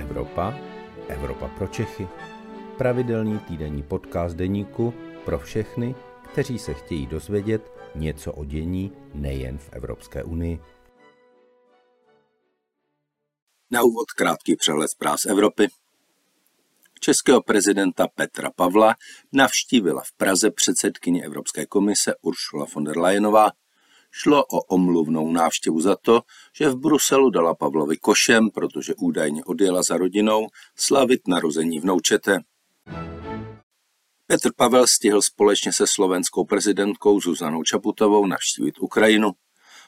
Evropa, Evropa pro Čechy. Pravidelný týdenní podcast deníku pro všechny, kteří se chtějí dozvědět něco o dění nejen v Evropské unii. Na úvod krátký přehled zpráv z Evropy. Českého prezidenta Petra Pavla navštívila v Praze předsedkyně Evropské komise Ursula von der Leyenová Šlo o omluvnou návštěvu za to, že v Bruselu dala Pavlovi košem, protože údajně odjela za rodinou slavit narození vnoučete. Petr Pavel stihl společně se slovenskou prezidentkou Zuzanou Čaputovou navštívit Ukrajinu.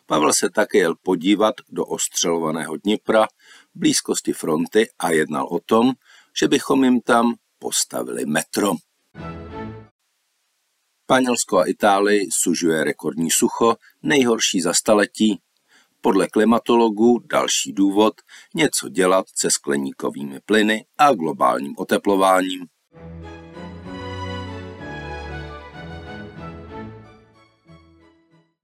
Pavel se také jel podívat do ostřelovaného Dnipra v blízkosti fronty a jednal o tom, že bychom jim tam postavili metro. Španělsko a Itálii sužuje rekordní sucho, nejhorší za staletí. Podle klimatologů další důvod něco dělat se skleníkovými plyny a globálním oteplováním.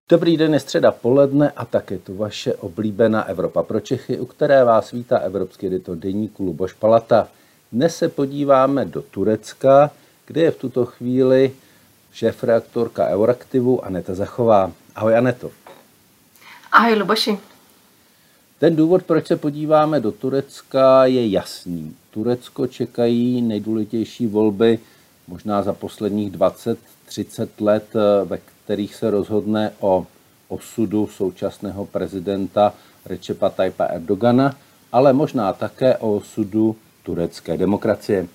Dobrý den, je středa poledne a také tu vaše oblíbená Evropa pro Čechy, u které vás vítá evropský editor deníku Luboš Palata. Dnes se podíváme do Turecka, kde je v tuto chvíli šéf-reaktorka Euraktivu Aneta Zachová. Ahoj Aneto. Ahoj Luboši. Ten důvod, proč se podíváme do Turecka, je jasný. Turecko čekají nejdůležitější volby možná za posledních 20-30 let, ve kterých se rozhodne o osudu současného prezidenta Recepa Tayyipa Erdogana, ale možná také o osudu turecké demokracie.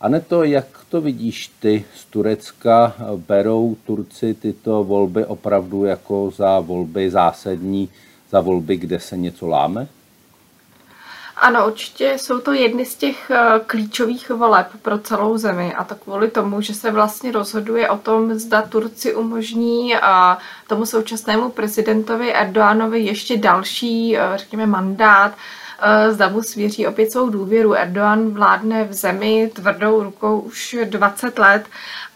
Aneto, jak to vidíš ty z Turecka? Berou Turci tyto volby opravdu jako za volby zásadní, za volby, kde se něco láme? Ano, určitě jsou to jedny z těch eh, klíčových voleb pro celou zemi a to kvůli tomu, že se vlastně rozhoduje o tom, zda Turci umožní tomu současnému prezidentovi Erdoánovi ještě další, eh, řekněme, mandát, zda mu svěří opět svou důvěru. Erdogan vládne v zemi tvrdou rukou už 20 let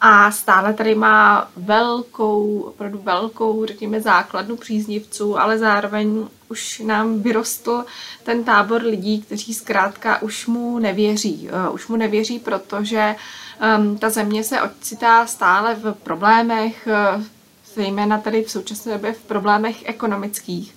a stále tady má velkou, opravdu velkou, řekněme, základnu příznivců, ale zároveň už nám vyrostl ten tábor lidí, kteří zkrátka už mu nevěří. Eh, už mu nevěří, protože um, ta země se ocitá stále v problémech, eh, zejména tady v současné době v problémech ekonomických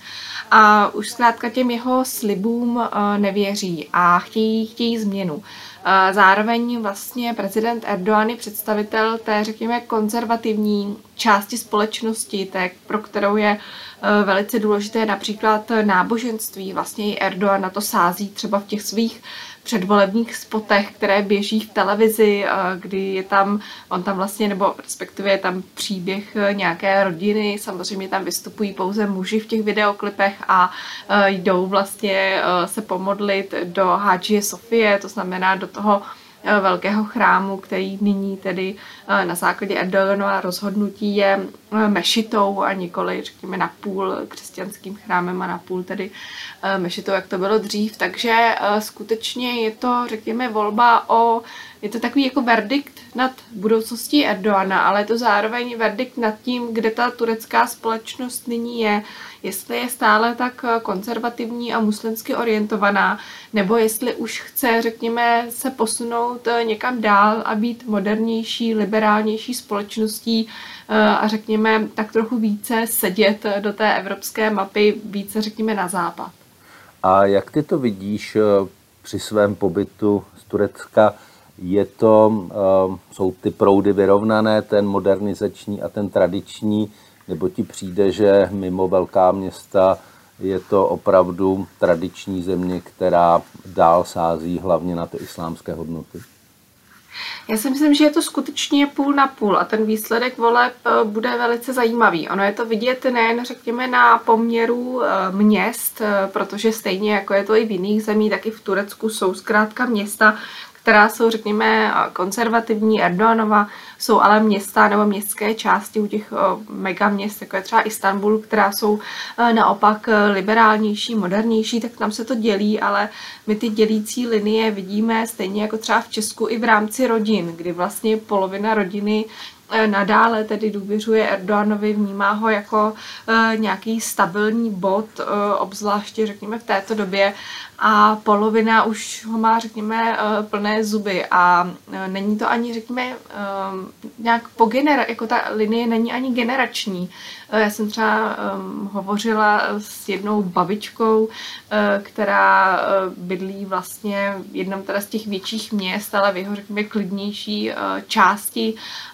a už zkrátka těm jeho slibům eh, nevěří a chtějí, chtějí změnu. Eh, zároveň vlastně prezident Erdogan je představitel té, řekněme, konzervativní části společnosti, té, pro kterou je eh, velice důležité například náboženství. Vlastně i Erdogan na to sází třeba v těch svých předvolebních spotech, které běží v televizi, kdy je tam, on tam vlastně, nebo respektive je tam příběh e, nějaké rodiny, samozřejmě tam vystupují pouze muži v těch videoklipech a e, jdou vlastně e, se pomodlit do Hadžie Sofie, to znamená do toho velkého chrámu, který nyní tedy eh, na základě Erdoganova rozhodnutí je eh, mešitou a nikoli, řekněme, napůl křesťanským chrámem a napůl tedy mešitou, jak to bylo dřív. Takže skutečně je to, řekněme, volba o je to takový jako verdikt nad budoucností Erdoana, ale je to zároveň verdikt nad tím, kde ta turecká společnost nyní je, jestli je stále tak konzervativní a muslimsky orientovaná, nebo jestli už chce, řekněme, se posunout někam dál a být modernější, liberálnější společností eh, a řekněme tak trochu více sedět do té evropské mapy, více řekněme na západ. A jak ty to vidíš eh, při svém pobytu z Turecka? Je to, eh, jsou ty proudy vyrovnané, ten modernizační a ten tradiční, nebo ti přijde, že mimo velká města je to opravdu tradiční země, která dál sází hlavně na ty islámské hodnoty? Já si myslím, že je to skutečně půl na půl a ten výsledek voleb eh, bude velice zajímavý. Ono je to vidět nejen, řekněme, na poměru eh, měst, protože stejně jako je to i v jiných zemích, tak i v Turecku jsou zkrátka města, která jsou, řekněme, konzervativní, Erdoganova, jsou ale města nebo městské části u těch megaměst, jako je třeba Istanbul, která jsou e, naopak e, liberálnější, modernější, tak tam se to dělí, ale my ty dělící linie vidíme stejně jako třeba v Česku i v rámci rodin, kdy vlastně polovina rodiny nadále tedy důvěřuje Erdoganovi, vnímá ho jako nějaký stabilní bod, obzvláště řekněme v této době. A polovina už ho má, řekněme, plné zuby. A není to ani, řekněme, nějak po genera- jako ta linie není ani generační. Já jsem třeba hovořila s jednou babičkou, která bydlí vlastně v jednom teda z těch větších měst, ale v jeho, řekněme, klidnější části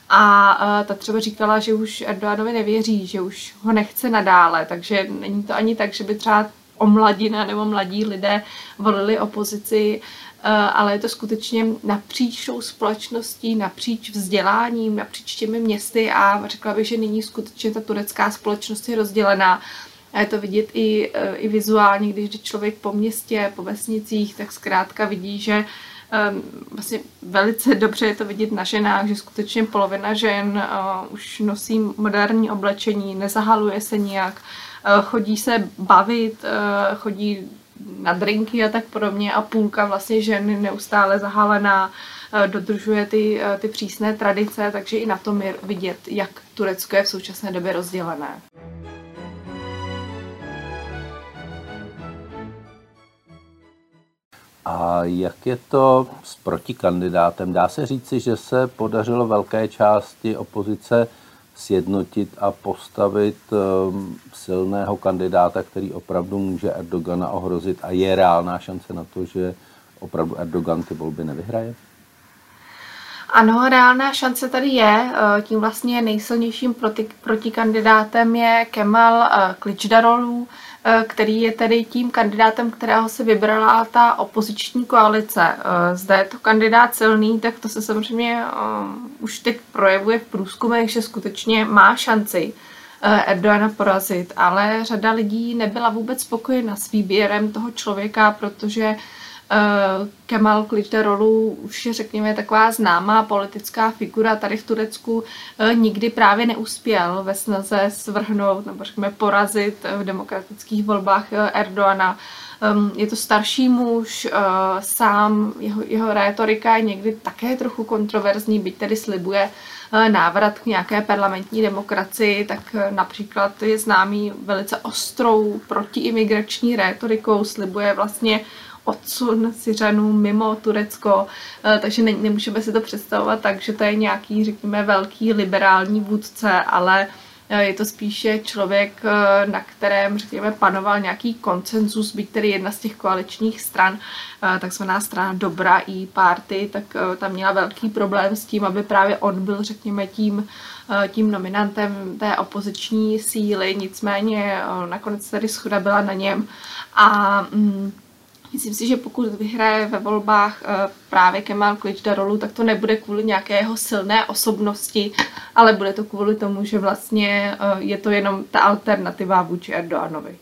a ta třeba říkala, že už Erdoganovi nevěří, že už ho nechce nadále, takže není to ani tak, že by třeba o mladina nebo mladí lidé volili opozici, eh, ale je to skutečně napříč tou společností, napříč vzděláním, napříč těmi městy a řekla bych, že nyní skutečně ta turecká společnost je rozdělená. A je to vidět i, eh, i vizuálně, když jde člověk po městě, po vesnicích, tak zkrátka vidí, že um, vlastně velice dobře je to vidět na ženách, že skutečně polovina žen uh, už nosí moderní oblečení, nezahaluje se nijak, uh, chodí se bavit, uh, chodí na drinky a tak podobně a půlka vlastně žen neustále zahalená, dodržuje ty, ty přísné tradice, takže i na tom je vidět, jak Turecko je v současné době rozdělené. A jak je to s protikandidátem? Dá se říci, že se podařilo velké části opozice sjednotit a postavit um, silného kandidáta, který opravdu může Erdogana ohrozit a je reálná šance na to, že opravdu Erdogan ty volby nevyhraje? Ano, reálná šance tady je. Eh, tím vlastně nejsilnějším proti, protikandidátem je Kemal eh, Kličdarolů, Eh, který je tedy tím kandidátem, kterého se vybrala ta opoziční koalice. Zde je to kandidát silný, tak to se samozřejmě už teď projevuje v průzkumech, že skutečně má šanci Erdogana porazit, ale řada lidí nebyla vůbec spokojena s výběrem toho člověka, protože Kemal Kılıçdaroğlu už je, řekněme, taková známá politická figura tady v Turecku, eh, nikdy právě neuspěl ve snaze svrhnout nebo řekněme porazit v demokratických volbách eh, Erdoana. Ehm, je to starší muž, sám jeho, jeho rétorika je někdy také trochu kontroverzní, byť tedy slibuje návrat k nějaké parlamentní demokracii, tak například je známý velice ostrou protiimigrační rétorikou, slibuje vlastně odsun Syřanů mimo Turecko, eh, takže ne, nemůžeme si to představovat tak, že to je nějaký, řekněme, velký liberální vůdce, ale eh, je to spíše člověk, eh, na kterém, řekněme, panoval nějaký koncenzus, byť tedy jedna z těch koaličních stran, takzvaná strana Dobra i party, tak tam měla velký problém s tím, aby právě on byl, řekněme, tím, tím nominantem té opoziční síly, nicméně nakonec tady schoda byla na něm a mm, Myslím si, že pokud vyhraje ve volbách eh, právě Kemal Kılıçdaroğlu, tak to nebude kvůli nějaké jeho silné osobnosti, ale bude to kvůli tomu, že vlastně eh, je to jenom ta alternativa vůči Erdoganovi.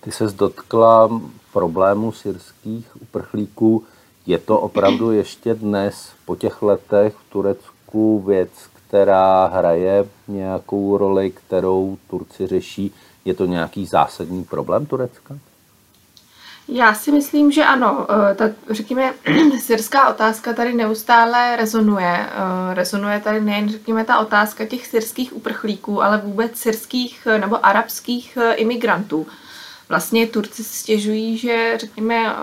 Ty se dotkla problému syrských uprchlíků. Je to opravdu ještě dnes po těch letech v Turecku věc, která hraje nějakou roli, kterou Turci řeší? Je to nějaký zásadní problém Turecka? Já si myslím, že ano. Eh, ta, řekněme, syrská otázka tady neustále rezonuje. Eh, rezonuje tady nejen, řekněme, ta otázka těch syrských uprchlíků, ale vůbec syrských eh, nebo arabských imigrantů. Vlastně Turci stěžují, že, řekněme,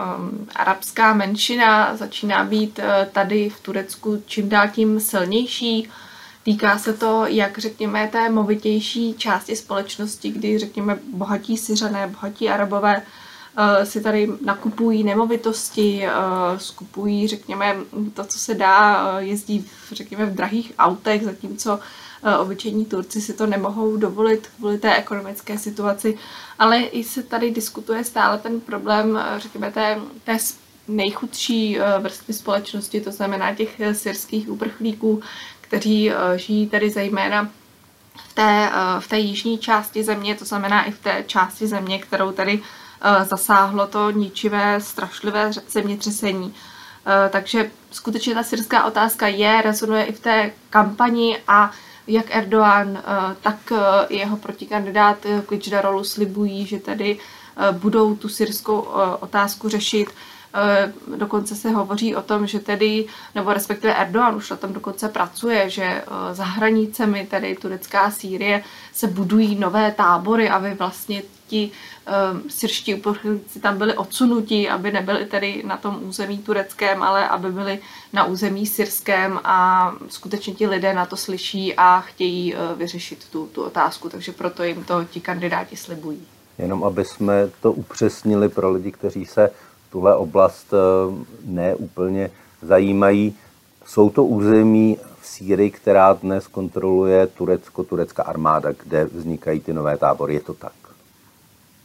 arabská menšina začíná být tady v Turecku čím dál tím silnější. Týká se to, jak řekněme, té movitější části společnosti, kdy, řekněme, bohatí syřané, bohatí arabové si tady nakupují nemovitosti, eh, skupují, řekněme, to, co se dá, eh, jezdí, v, řekněme, v drahých autech, zatímco obyčejní Turci si to nemohou dovolit kvůli té ekonomické situaci, ale i se tady diskutuje stále ten problém, řekněme, té, té nejchudší vrstvy společnosti, to znamená těch syrských uprchlíků, kteří žijí tady zejména v té, v té jižní části země, to znamená i v té části země, kterou tady Eh, zasáhlo to ničivé, strašlivé zemětřesení. Eh, takže skutečně ta syrská otázka je, rezonuje i v té kampani a jak Erdoğan, eh, tak jeho protikandidát Kılıçdaroğlu slibují, že tedy budou tu syrskou otázku řešit. Dokonce se hovoří o tom, že tedy, nebo respektive Erdogan už na tom dokonce pracuje, že za hranicemi tedy Turecká Sýrie se budují nové tábory, aby vlastně ti um, syrští uprchlíci tam byli odsunutí, aby nebyli tedy na tom území tureckém, ale aby byli na území syrském a skutečně ti lidé na to slyší a chtějí uh, vyřešit tu, tu otázku, takže proto jim to ti kandidáti slibují. Jenom aby jsme to upřesnili pro lidi, kteří se tuhle oblast neúplně zajímají. Jsou to území v Sýrii, která dnes kontroluje Turecko, turecká armáda, kde vznikají ty nové tábory. Je to tak?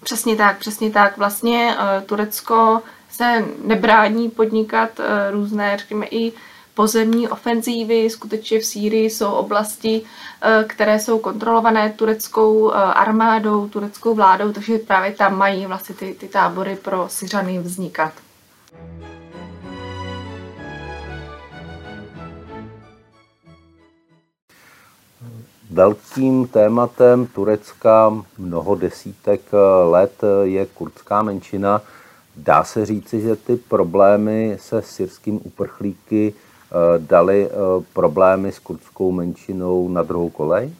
Přesně tak, přesně tak. Vlastně uh, Turecko se nebrání podnikat uh, různé, řekněme, i pozemní ofenzívy. Skutečně v Sýrii jsou oblasti, uh, které jsou kontrolované tureckou armádou, tureckou vládou, takže právě tam mají vlastně ty, ty tábory pro Syřany vznikat. Velkým tématem Turecka mnoho desítek let je kurdská menšina. Dá se říci, že ty problémy se syrským uprchlíky eh, dali eh, problémy s kurdskou menšinou na druhou kolej?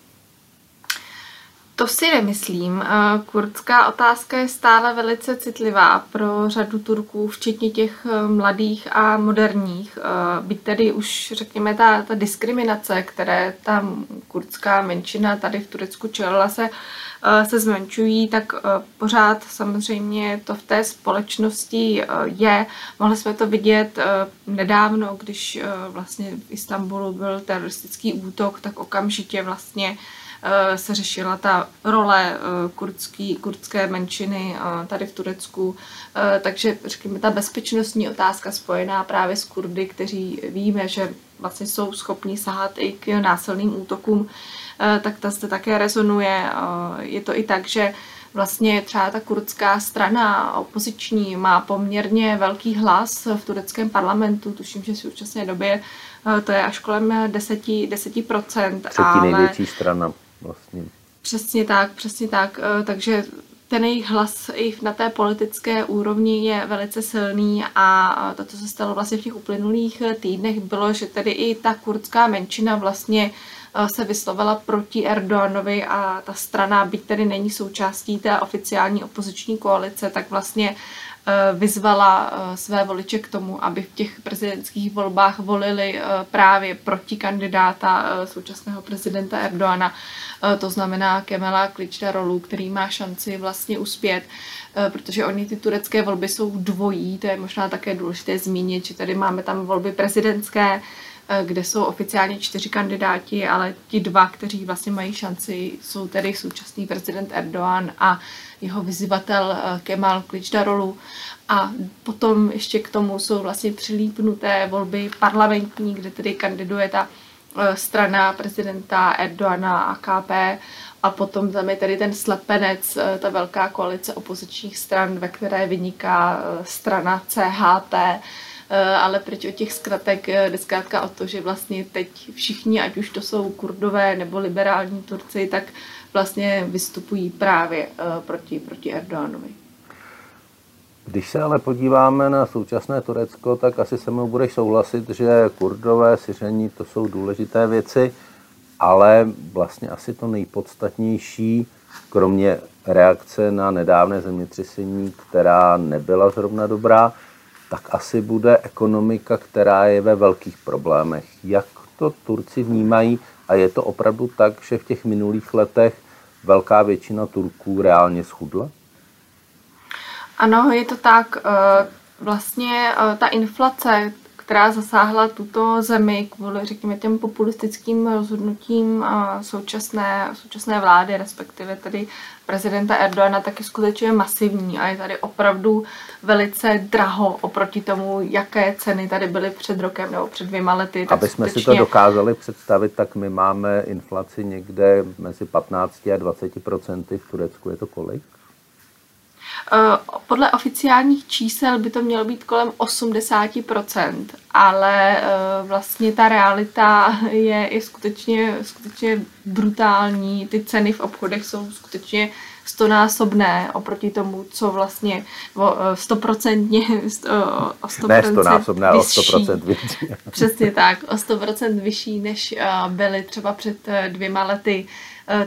To si nemyslím. Kurdská otázka je stále velice citlivá pro řadu Turků, včetně těch eh, mladých a moderních. Eh, byť tedy už, řekněme, ta, ta diskriminace, které ta kurdská menšina tady v Turecku čelila, se, eh, se zmenšují, tak pořád samozřejmě to v té společnosti je. Mohli jsme to vidět nedávno, když vlastně v Istanbulu byl teroristický útok, tak okamžitě vlastně se řešila ta role eh, kurdský, kurdské menšiny eh, tady v Turecku. Takže řekněme, ta bezpečnostní otázka spojená právě s Kurdy, kteří víme, že vlastně jsou schopni sahat i k násilným útokům, tak ta zde také rezonuje. Je to i tak, že vlastně třeba ta kurdská strana opoziční má poměrně velký hlas v tureckém parlamentu, tuším, že v současné době to je až kolem 10%. 10% Třetí ale... největší strana vlastně. Přesně tak, přesně tak. Eh, takže ten jejich hlas i na té politické úrovni je velice silný a to, co se stalo vlastně v těch uplynulých týdnech, bylo, že tedy i ta kurdská menšina vlastně eh, se vyslovila proti Erdoganovi a ta strana, byť tedy není součástí té oficiální opoziční koalice, tak vlastně vyzvala své voliče k tomu, aby v těch prezidentských volbách volili právě proti kandidáta současného prezidenta Erdoana Eh, to znamená Kemela Kličdarolu, který má šanci vlastně uspět, eh, protože oni ty turecké volby jsou dvojí, to je možná také důležité zmínit, že tady máme tam volby prezidentské, eh, kde jsou oficiálně čtyři kandidáti, ale ti dva, kteří vlastně mají šanci, jsou tedy současný prezident Erdogan a jeho vyzývatel Kemal Kličdarolu. A potom ještě k tomu jsou vlastně přilípnuté volby parlamentní, kde tedy kandiduje ta Eh, strana prezidenta Erdoana a KP a potom tam je tady ten slepenec, eh, ta velká koalice opozičních stran, ve které vyniká eh, strana CHP, ale proč o těch zkratek jde zkrátka o to, že vlastně teď všichni, ať už to jsou kurdové nebo liberální Turci, tak vlastně vystupují právě proti, proti Erdoganovi. Když se ale podíváme na současné Turecko, tak asi se mnou budeš souhlasit, že kurdové, syření, to jsou důležité věci, ale vlastně asi to nejpodstatnější, kromě reakce na nedávné zemětřesení, která nebyla zrovna dobrá, tak asi bude ekonomika, která je ve velkých problémech. Jak to Turci vnímají a je to opravdu tak, že v těch minulých letech velká většina Turků reálně schudla? Ano, je to tak. Eh, vlastně eh, ta inflace, která zasáhla tuto zemi kvůli, řekněme, těm populistickým rozhodnutím současné, současné vlády, respektive tedy prezidenta Erdoana, tak je skutečně masivní a je tady opravdu velice draho oproti tomu, jaké ceny tady byly před rokem nebo před dvěma lety. Aby jsme skutečně... si to dokázali představit, tak my máme inflaci někde mezi 15 a 20 procenty. V Turecku je to kolik? Podle oficiálních čísel by to mělo být kolem 80%, ale vlastně ta realita je, je skutečně, skutečně brutální. Ty ceny v obchodech jsou skutečně stonásobné oproti tomu, co vlastně o stoprocentně o 100% ne stonásobné, ale o 100% vyšší. Přesně tak, o 100% vyšší, než byly třeba před dvěma lety.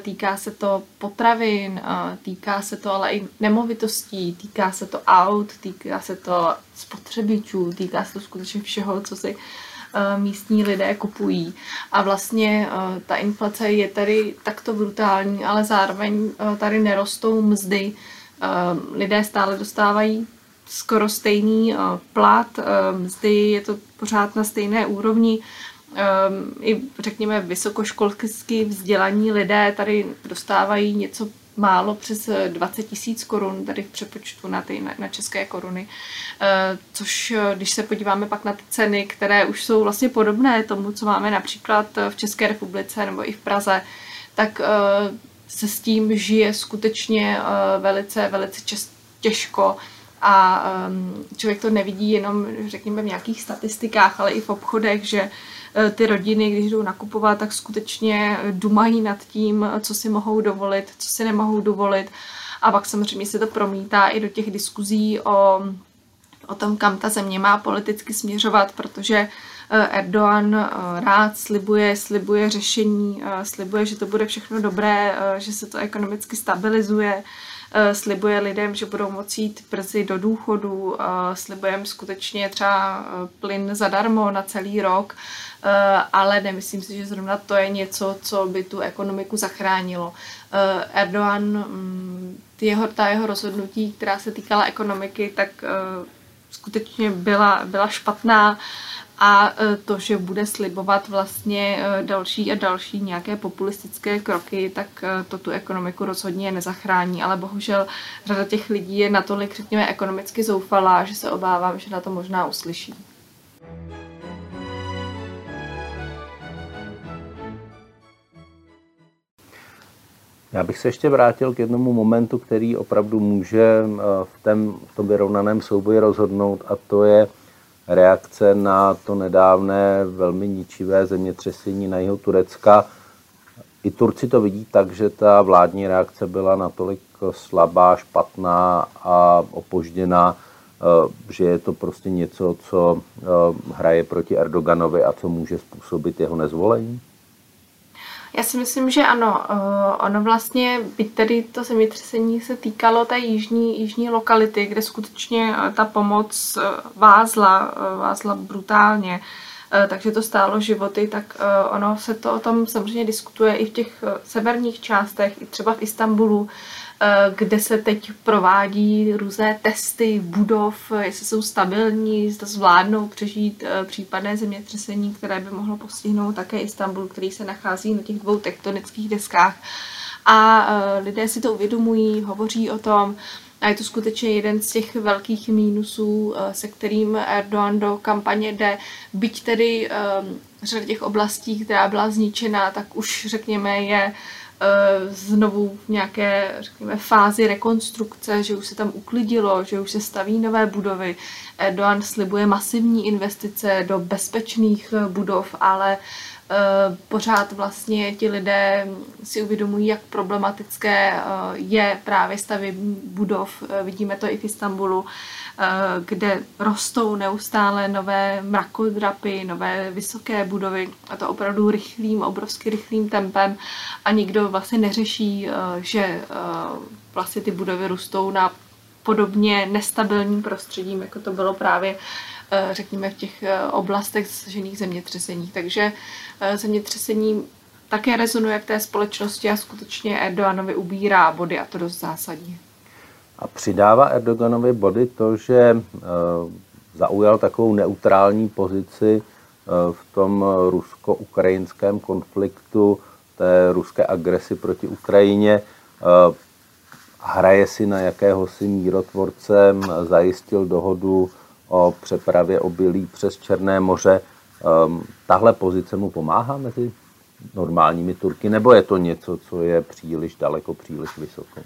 Týká se to potravin, týká se to ale i nemovitostí, týká se to aut, týká se to spotřebičů, týká se to skutečně všeho, co si Eh, místní lidé kupují. A vlastně eh, ta inflace je tady takto brutální, ale zároveň eh, tady nerostou mzdy. Lidé stále dostávají skoro stejný plat, mzdy je to pořád na stejné úrovni. I řekněme vysokoškolsky vzdělaní lidé tady dostávají něco málo přes 20 tisíc korun, tady v přepočtu na, ty, na, na české koruny, eh, což eh, když se podíváme pak na ty ceny, které už jsou vlastně podobné tomu, co máme například v České republice nebo i v Praze, tak eh, se s tím žije skutečně velice, velice těžko a člověk to nevidí jenom, řekněme, v nějakých statistikách, ale i v obchodech, že Eh, ty rodiny, když jdou nakupovat, tak skutečně dumají nad tím, co si mohou dovolit, co si nemohou dovolit. A pak samozřejmě se to promítá i do těch diskuzí o, o tom, kam ta země má politicky směřovat, protože eh, Erdogan eh, rád slibuje, slibuje řešení, slibuje, že to bude všechno dobré, že se to ekonomicky stabilizuje, slibuje lidem, že budou moci jít brzy do důchodu, slibuje jim skutečně třeba plyn zadarmo na celý rok Eh, ale nemyslím si, že zrovna to je něco, co by tu ekonomiku zachránilo. Eh, Erdogan, mm, jeho, ta jeho rozhodnutí, která se týkala ekonomiky, tak eh, skutečně byla, byla špatná a to, že bude slibovat vlastně další a další nějaké populistické kroky, tak to tu ekonomiku rozhodně nezachrání, ale bohužel řada těch lidí je natolik, řekněme, ekonomicky zoufalá, že se obávám, že na to možná uslyší. Já bych se ještě vrátil k jednomu momentu, který opravdu může v, tém, v tom vyrovnaném souboji rozhodnout, a to je reakce na to nedávné velmi ničivé zemětřesení na jihu Turecka. I Turci to vidí tak, že ta vládní reakce byla natolik slabá, špatná a opožděná, eh, že je to prostě něco, co eh, hraje proti Erdoganovi a co může způsobit jeho nezvolení? Já si myslím, že ano. Uh, ono vlastně, byť tedy to zemětřesení se týkalo té jižní, jižní lokality, kde skutečně uh, ta pomoc uh, vázla, vázla brutálně, takže to stálo životy, tak ono se to o tom samozřejmě diskutuje i v těch severních částech, i třeba v Istanbulu, Eh, kde se teď provádí různé testy budov, jestli jsou stabilní, zda zvládnou přežít eh, případné zemětřesení, které by mohlo postihnout také Istanbul, který se nachází na těch dvou tektonických deskách. A eh, lidé si to uvědomují, hovoří o tom, a je to skutečně jeden z těch velkých mínusů, se kterým Erdogan do kampaně jde. Byť tedy řada těch oblastí, která byla zničena, tak už řekněme je Eh, znovu v nějaké, řekněme, fázi rekonstrukce, že už se tam uklidilo, že už se staví nové budovy. Erdogan slibuje masivní investice do bezpečných eh, budov, ale eh, pořád vlastně ti lidé si uvědomují, jak problematické je právě stavění budov. Vidíme to i v Istanbulu Eh, kde rostou neustále nové mrakodrapy, nové vysoké budovy a to opravdu rychlým, obrovsky rychlým tempem a nikdo vlastně neřeší, eh, že eh, vlastně ty budovy rostou na podobně nestabilním prostředím, jako to bylo právě řekněme v těch oblastech zasažených zemětřesení. Takže zemětřesení také rezonuje v té společnosti a skutečně Erdoganovi ubírá body a to dost zásadně. A přidává Erdoganovi body to, že eh, zaujal takovou neutrální pozici eh, v tom rusko-ukrajinském konfliktu, té ruské agresi proti Ukrajině. Eh, hraje si na jakéhosi mírotvorce, zajistil dohodu o přepravě obilí přes Černé moře. Tahle pozice mu pomáhá mezi normálními Turky, nebo je to něco, co je příliš daleko, příliš vysoko?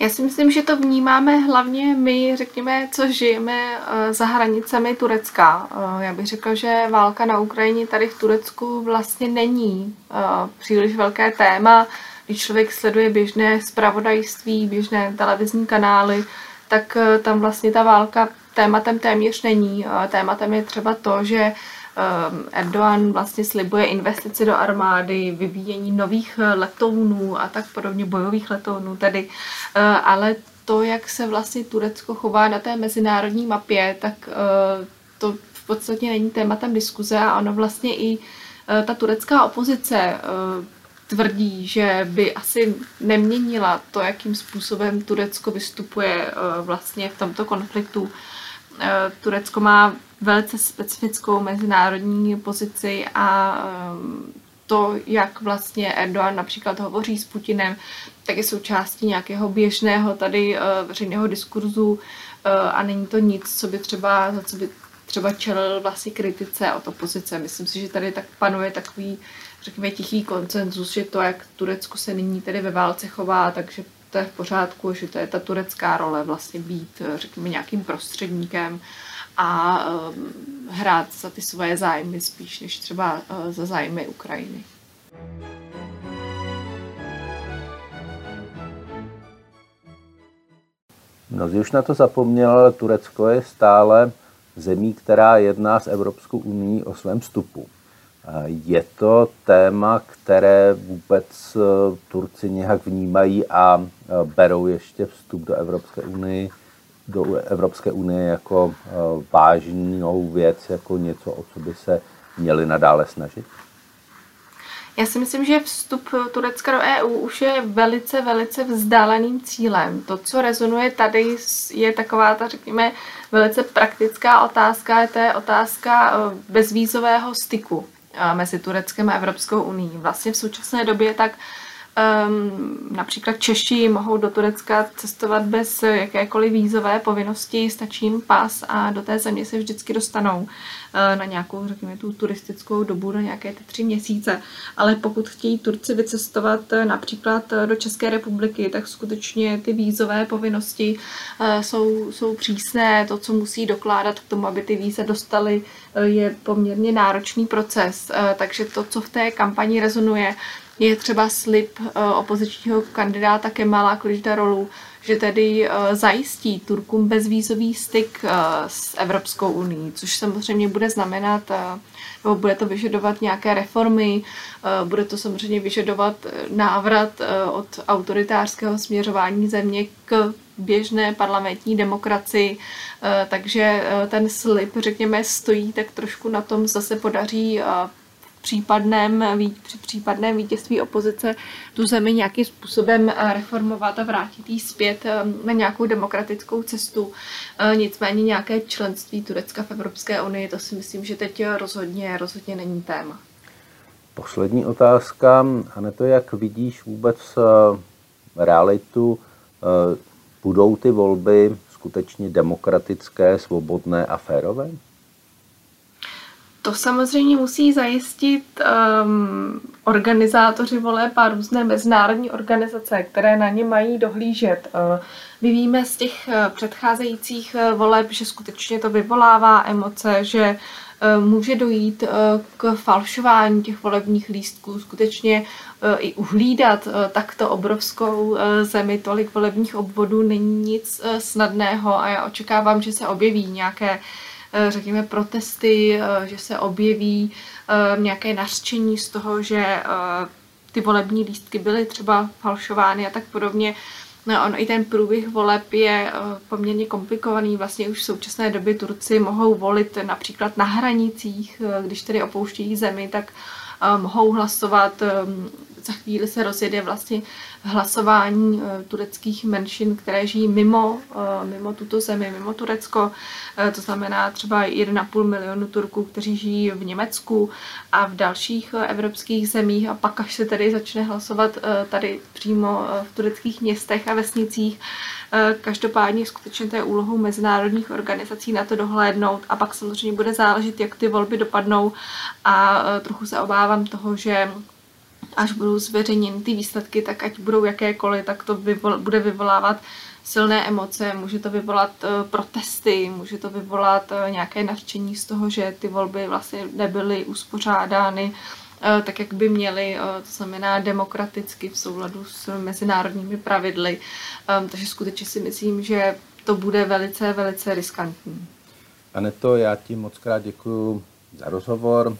Já si myslím, že to vnímáme hlavně my, řekněme, co žijeme eh, za hranicemi Turecka. Eh, já bych řekla, že válka na Ukrajině tady v Turecku vlastně není eh, příliš velké téma. Když člověk sleduje běžné zpravodajství, běžné televizní kanály, tak tam vlastně ta válka tématem téměř není. Tématem je třeba to, že Erdogan vlastně slibuje investici do armády, vyvíjení nových letounů a tak podobně, bojových letounů tedy, ale to, jak se vlastně Turecko chová na té mezinárodní mapě, tak to v podstatě není tématem diskuze a ono vlastně i ta turecká opozice tvrdí, že by asi neměnila to, jakým způsobem Turecko vystupuje vlastně v tomto konfliktu. Turecko má velice specifickou mezinárodní pozici a ehm, to, jak vlastně Erdogan například hovoří s Putinem, tak je součástí nějakého běžného tady eh, veřejného diskurzu eh, a není to nic, co by třeba, za co by třeba čelil vlastně kritice od opozice. Myslím si, že tady tak panuje takový, řekněme, tichý koncenzus, že to, jak Turecko se nyní tedy ve válce chová, takže to je v pořádku, že to je ta turecká role vlastně být, řekněme, nějakým prostředníkem a um, hrát za ty svoje zájmy spíš než třeba uh, za zájmy Ukrajiny. Mnozí už na to zapomněl, ale Turecko je stále zemí, která jedná s Evropskou unii o svém vstupu. Je to téma, které vůbec uh, Turci nějak vnímají a uh, berou ještě vstup do Evropské unie do Evropské unie jako eh, vážnou věc, jako něco, o co by se měli nadále snažit? Já si myslím, že vstup Turecka do EU už je velice, velice vzdáleným cílem. To, co rezonuje tady, je taková ta, řekněme, velice praktická otázka, to je otázka eh, bezvízového styku eh, mezi Tureckem a Evropskou unii. Vlastně v současné době tak Um, například Češi mohou do Turecka cestovat bez jakékoliv vízové povinnosti, stačí jim pas a do té země se vždycky dostanou uh, na nějakou, řekněme, tu turistickou dobu, na nějaké ty tři měsíce. Ale pokud chtějí Turci vycestovat uh, například uh, do České republiky, tak skutečně ty vízové povinnosti uh, jsou, jsou přísné. To, co musí dokládat k tomu, aby ty víze dostali, je poměrně náročný proces. Uh, takže to, co v té kampani rezonuje, je třeba slib eh, opozičního kandidáta Kemala Kılıçdaroğlu, že tedy eh, zajistí Turkům bezvízový styk eh, s Evropskou unii, což samozřejmě bude znamenat, nebo bude to vyžadovat nějaké reformy, bude to samozřejmě vyžadovat návrat od autoritářského směřování země k běžné parlamentní demokracii, takže ten slib, řekněme, stojí tak trošku na tom, zase podaří případném, při případném vítězství opozice tu zemi nějakým způsobem eh, reformovat a vrátit jí zpět eh, na nějakou demokratickou cestu. Eh, nicméně nějaké členství Turecka v Evropské unii, to si myslím, že teď rozhodně, rozhodně není téma. Poslední otázka, a to jak vidíš vůbec realitu, budou ty volby skutečně demokratické, svobodné a férové? To samozřejmě musí zajistit um, organizátoři voleb a různé mezinárodní organizace, které na ně mají dohlížet. Uh, my víme z těch uh, předcházejících uh, voleb, že skutečně to vyvolává emoce, že může dojít k falšování těch volebních lístků, skutečně i uhlídat takto obrovskou zemi, tolik volebních obvodů není nic snadného a já očekávám, že se objeví nějaké Eh, řekněme, protesty, eh, že se objeví eh, nějaké nařčení z toho, že ty volební lístky byly třeba falšovány a tak podobně. No, on i ten průběh voleb je poměrně komplikovaný. Vlastně už v současné době Turci mohou volit například na hranicích, když tedy opouštějí zemi, tak mohou hlasovat. Za chvíli se rozjede vlastně hlasování eh, tureckých menšin, které žijí mimo, eh, mimo tuto zemi, mimo Turecko. Eh, to znamená třeba 1,5 milionu Turků, kteří žijí v Německu a v dalších evropských zemích. A pak, až se tedy začne hlasovat tady přímo v tureckých městech a vesnicích, Každopádně skutečně to je úlohou mezinárodních organizací na to dohlédnout a pak samozřejmě bude záležet, jak ty volby dopadnou a trochu se obávám toho, že až budou zveřejněny ty výsledky, tak ať budou jakékoliv, tak to vyvol, bude vyvolávat silné emoce, může to vyvolat uh, protesty, může to vyvolat uh, nějaké nadšení z toho, že ty volby vlastně nebyly uspořádány uh, tak, jak by měly, to znamená demokraticky v souladu s mezinárodními pravidly. Um, takže skutečně si myslím, že to bude velice, velice riskantní. Aneto, já ti moc krát děkuji za rozhovor,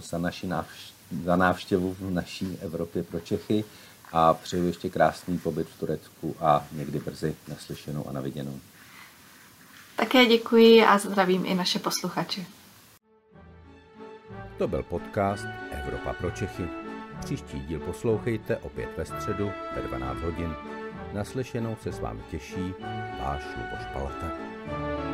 za, naši návštěvu, za návštěvu v naší Evropě pro Čechy a přeju ještě krásný pobyt v Turecku a někdy brzy naslyšenou a naviděnou. Také děkuji a zdravím i naše posluchače. To byl podcast Evropa pro Čechy. Příští díl poslouchejte opět ve středu ve 12 hodin. Naslyšenou se s vámi těší váš Luboš Palata.